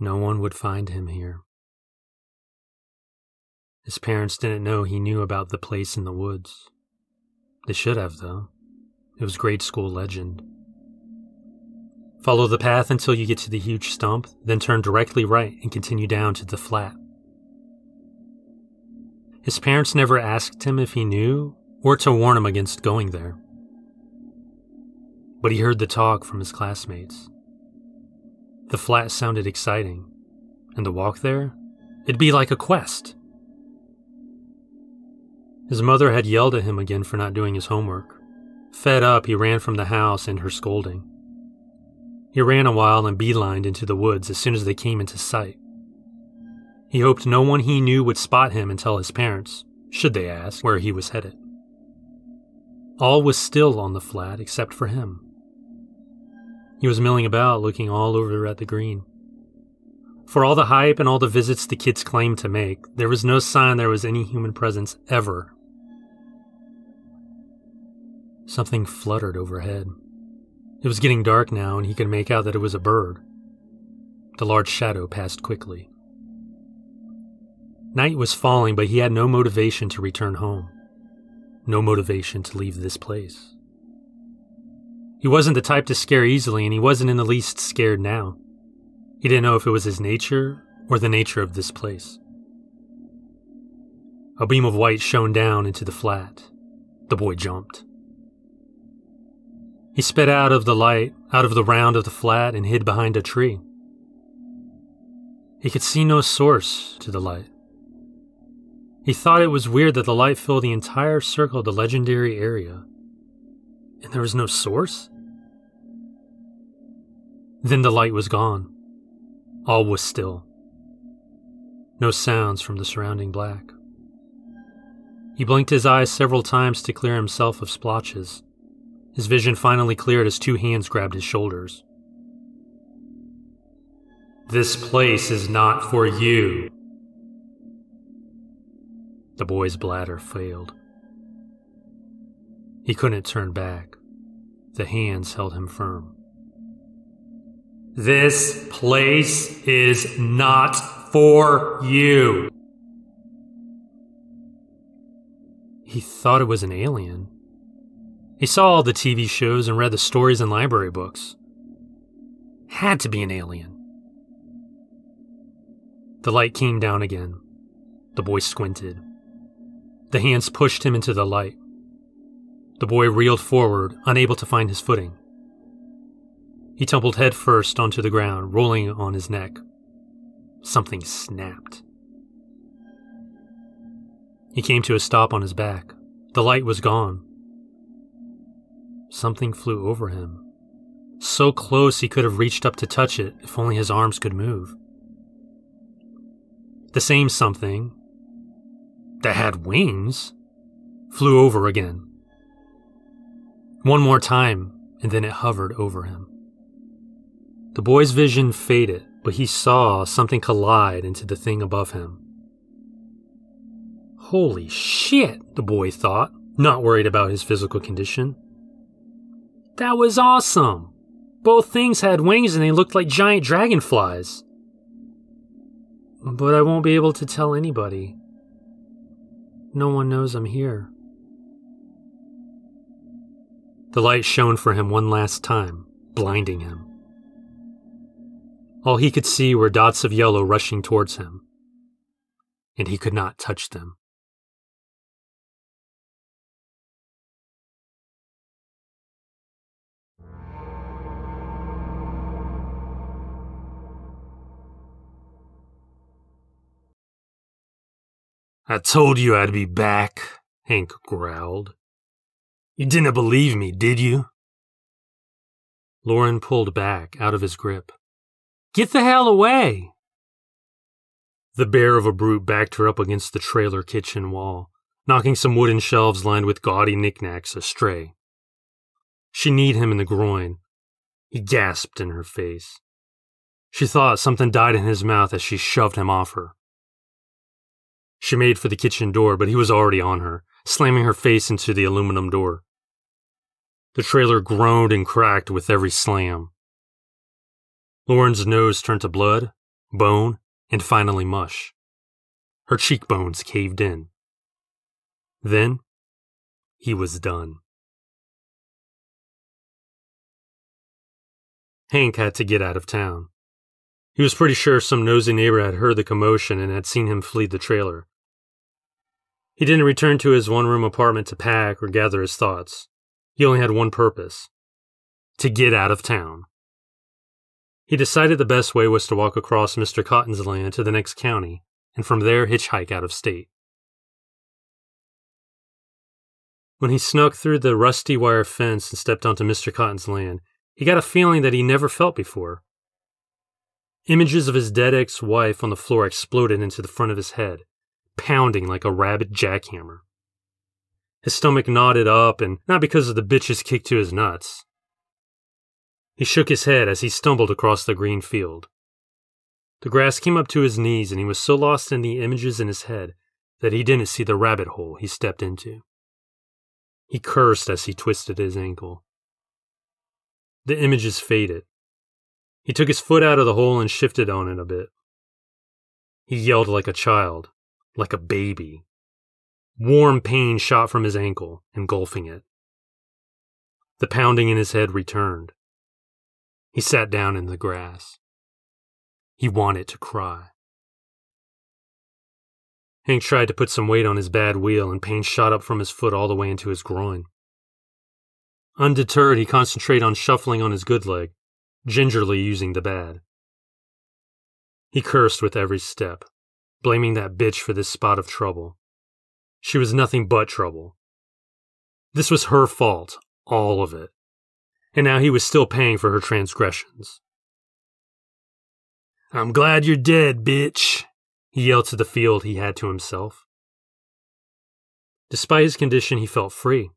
No one would find him here. His parents didn't know he knew about the place in the woods. They should have, though. It was grade school legend. Follow the path until you get to the huge stump, then turn directly right and continue down to the flat. His parents never asked him if he knew or to warn him against going there. But he heard the talk from his classmates. The flat sounded exciting, and the walk there, it'd be like a quest. His mother had yelled at him again for not doing his homework. Fed up, he ran from the house and her scolding. He ran a while and beelined into the woods as soon as they came into sight. He hoped no one he knew would spot him and tell his parents, should they ask, where he was headed. All was still on the flat except for him. He was milling about, looking all over at the green. For all the hype and all the visits the kids claimed to make, there was no sign there was any human presence ever. Something fluttered overhead. It was getting dark now, and he could make out that it was a bird. The large shadow passed quickly. Night was falling, but he had no motivation to return home. No motivation to leave this place. He wasn't the type to scare easily, and he wasn't in the least scared now. He didn't know if it was his nature or the nature of this place. A beam of white shone down into the flat. The boy jumped. He sped out of the light, out of the round of the flat, and hid behind a tree. He could see no source to the light. He thought it was weird that the light filled the entire circle of the legendary area, and there was no source? Then the light was gone. All was still. No sounds from the surrounding black. He blinked his eyes several times to clear himself of splotches. His vision finally cleared as two hands grabbed his shoulders. This place is not for you, the boy's bladder failed. He couldn't turn back. The hands held him firm. This place is not for you. He thought it was an alien. He saw all the TV shows and read the stories in library books. Had to be an alien. The light came down again. The boy squinted. The hands pushed him into the light. The boy reeled forward, unable to find his footing. He tumbled headfirst onto the ground, rolling on his neck. Something snapped. He came to a stop on his back. The light was gone. Something flew over him. So close he could have reached up to touch it if only his arms could move. The same something, that had wings flew over again. One more time, and then it hovered over him. The boy's vision faded, but he saw something collide into the thing above him. Holy shit, the boy thought, not worried about his physical condition. That was awesome! Both things had wings and they looked like giant dragonflies. But I won't be able to tell anybody. No one knows I'm here. The light shone for him one last time, blinding him. All he could see were dots of yellow rushing towards him, and he could not touch them. I told you I'd be back, Hank growled. You didn't believe me, did you? Lauren pulled back out of his grip. Get the hell away! The bear of a brute backed her up against the trailer kitchen wall, knocking some wooden shelves lined with gaudy knickknacks astray. She kneed him in the groin. He gasped in her face. She thought something died in his mouth as she shoved him off her. She made for the kitchen door, but he was already on her, slamming her face into the aluminum door. The trailer groaned and cracked with every slam. Lauren's nose turned to blood, bone, and finally mush. Her cheekbones caved in. Then he was done. Hank had to get out of town. He was pretty sure some nosy neighbor had heard the commotion and had seen him flee the trailer. He didn't return to his one room apartment to pack or gather his thoughts. He only had one purpose to get out of town. He decided the best way was to walk across Mr. Cotton's land to the next county, and from there hitchhike out of state. When he snuck through the rusty wire fence and stepped onto Mr. Cotton's land, he got a feeling that he never felt before. Images of his dead ex wife on the floor exploded into the front of his head, pounding like a rabid jackhammer. His stomach knotted up, and not because of the bitch's kick to his nuts. He shook his head as he stumbled across the green field. The grass came up to his knees, and he was so lost in the images in his head that he didn't see the rabbit hole he stepped into. He cursed as he twisted his ankle. The images faded. He took his foot out of the hole and shifted on it a bit. He yelled like a child, like a baby. Warm pain shot from his ankle, engulfing it. The pounding in his head returned. He sat down in the grass. He wanted to cry. Hank tried to put some weight on his bad wheel, and pain shot up from his foot all the way into his groin. Undeterred, he concentrated on shuffling on his good leg, gingerly using the bad. He cursed with every step, blaming that bitch for this spot of trouble. She was nothing but trouble. This was her fault, all of it. And now he was still paying for her transgressions. I'm glad you're dead, bitch, he yelled to the field he had to himself. Despite his condition, he felt free.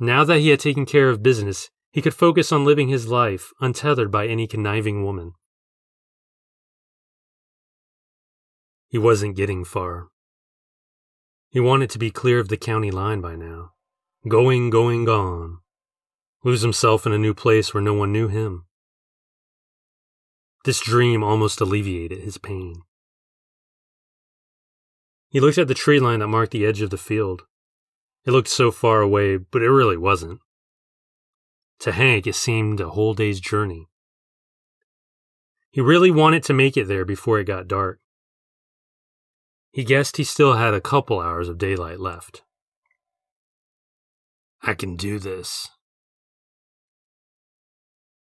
Now that he had taken care of business, he could focus on living his life untethered by any conniving woman. He wasn't getting far. He wanted to be clear of the county line by now. Going, going, gone. Lose himself in a new place where no one knew him. This dream almost alleviated his pain. He looked at the tree line that marked the edge of the field. It looked so far away, but it really wasn't. To Hank, it seemed a whole day's journey. He really wanted to make it there before it got dark. He guessed he still had a couple hours of daylight left. I can do this.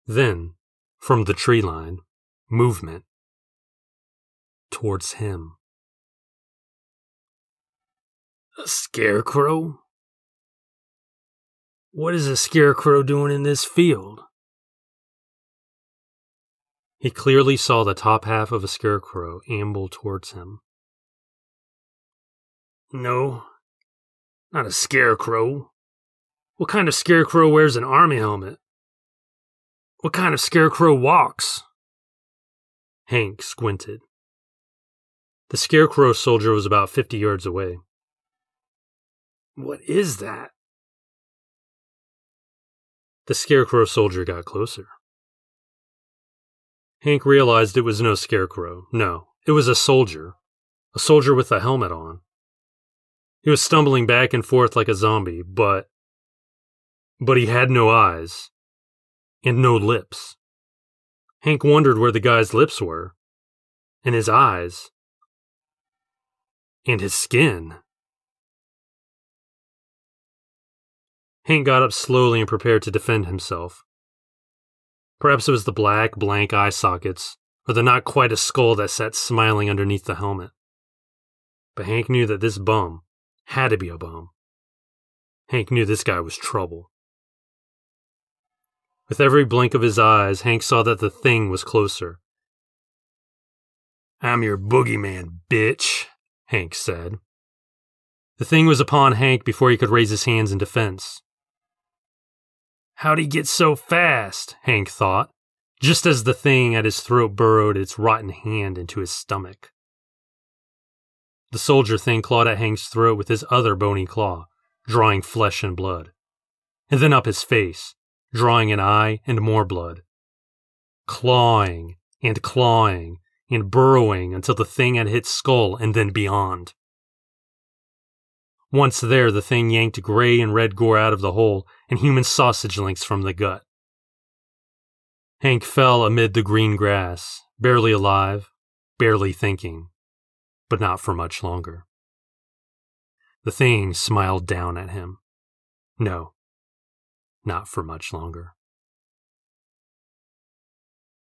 Then, from the tree line, movement towards him. A scarecrow? What is a scarecrow doing in this field? He clearly saw the top half of a scarecrow amble towards him. No, not a scarecrow. What kind of scarecrow wears an army helmet? What kind of scarecrow walks? Hank squinted. The scarecrow soldier was about fifty yards away. What is that? The scarecrow soldier got closer. Hank realized it was no scarecrow. No, it was a soldier. A soldier with a helmet on. He was stumbling back and forth like a zombie, but. But he had no eyes. And no lips. Hank wondered where the guy's lips were. And his eyes. And his skin. Hank got up slowly and prepared to defend himself. Perhaps it was the black, blank eye sockets, or the not quite a skull that sat smiling underneath the helmet. But Hank knew that this bum had to be a bum. Hank knew this guy was trouble. With every blink of his eyes, Hank saw that the thing was closer. I'm your boogeyman, bitch, Hank said. The thing was upon Hank before he could raise his hands in defense. How'd he get so fast? Hank thought, just as the thing at his throat burrowed its rotten hand into his stomach. The soldier thing clawed at Hank's throat with his other bony claw, drawing flesh and blood, and then up his face, drawing an eye and more blood. Clawing and clawing, and burrowing until the thing had hit skull and then beyond. Once there, the thing yanked gray and red gore out of the hole and human sausage links from the gut. Hank fell amid the green grass, barely alive, barely thinking, but not for much longer. The thing smiled down at him. No, not for much longer.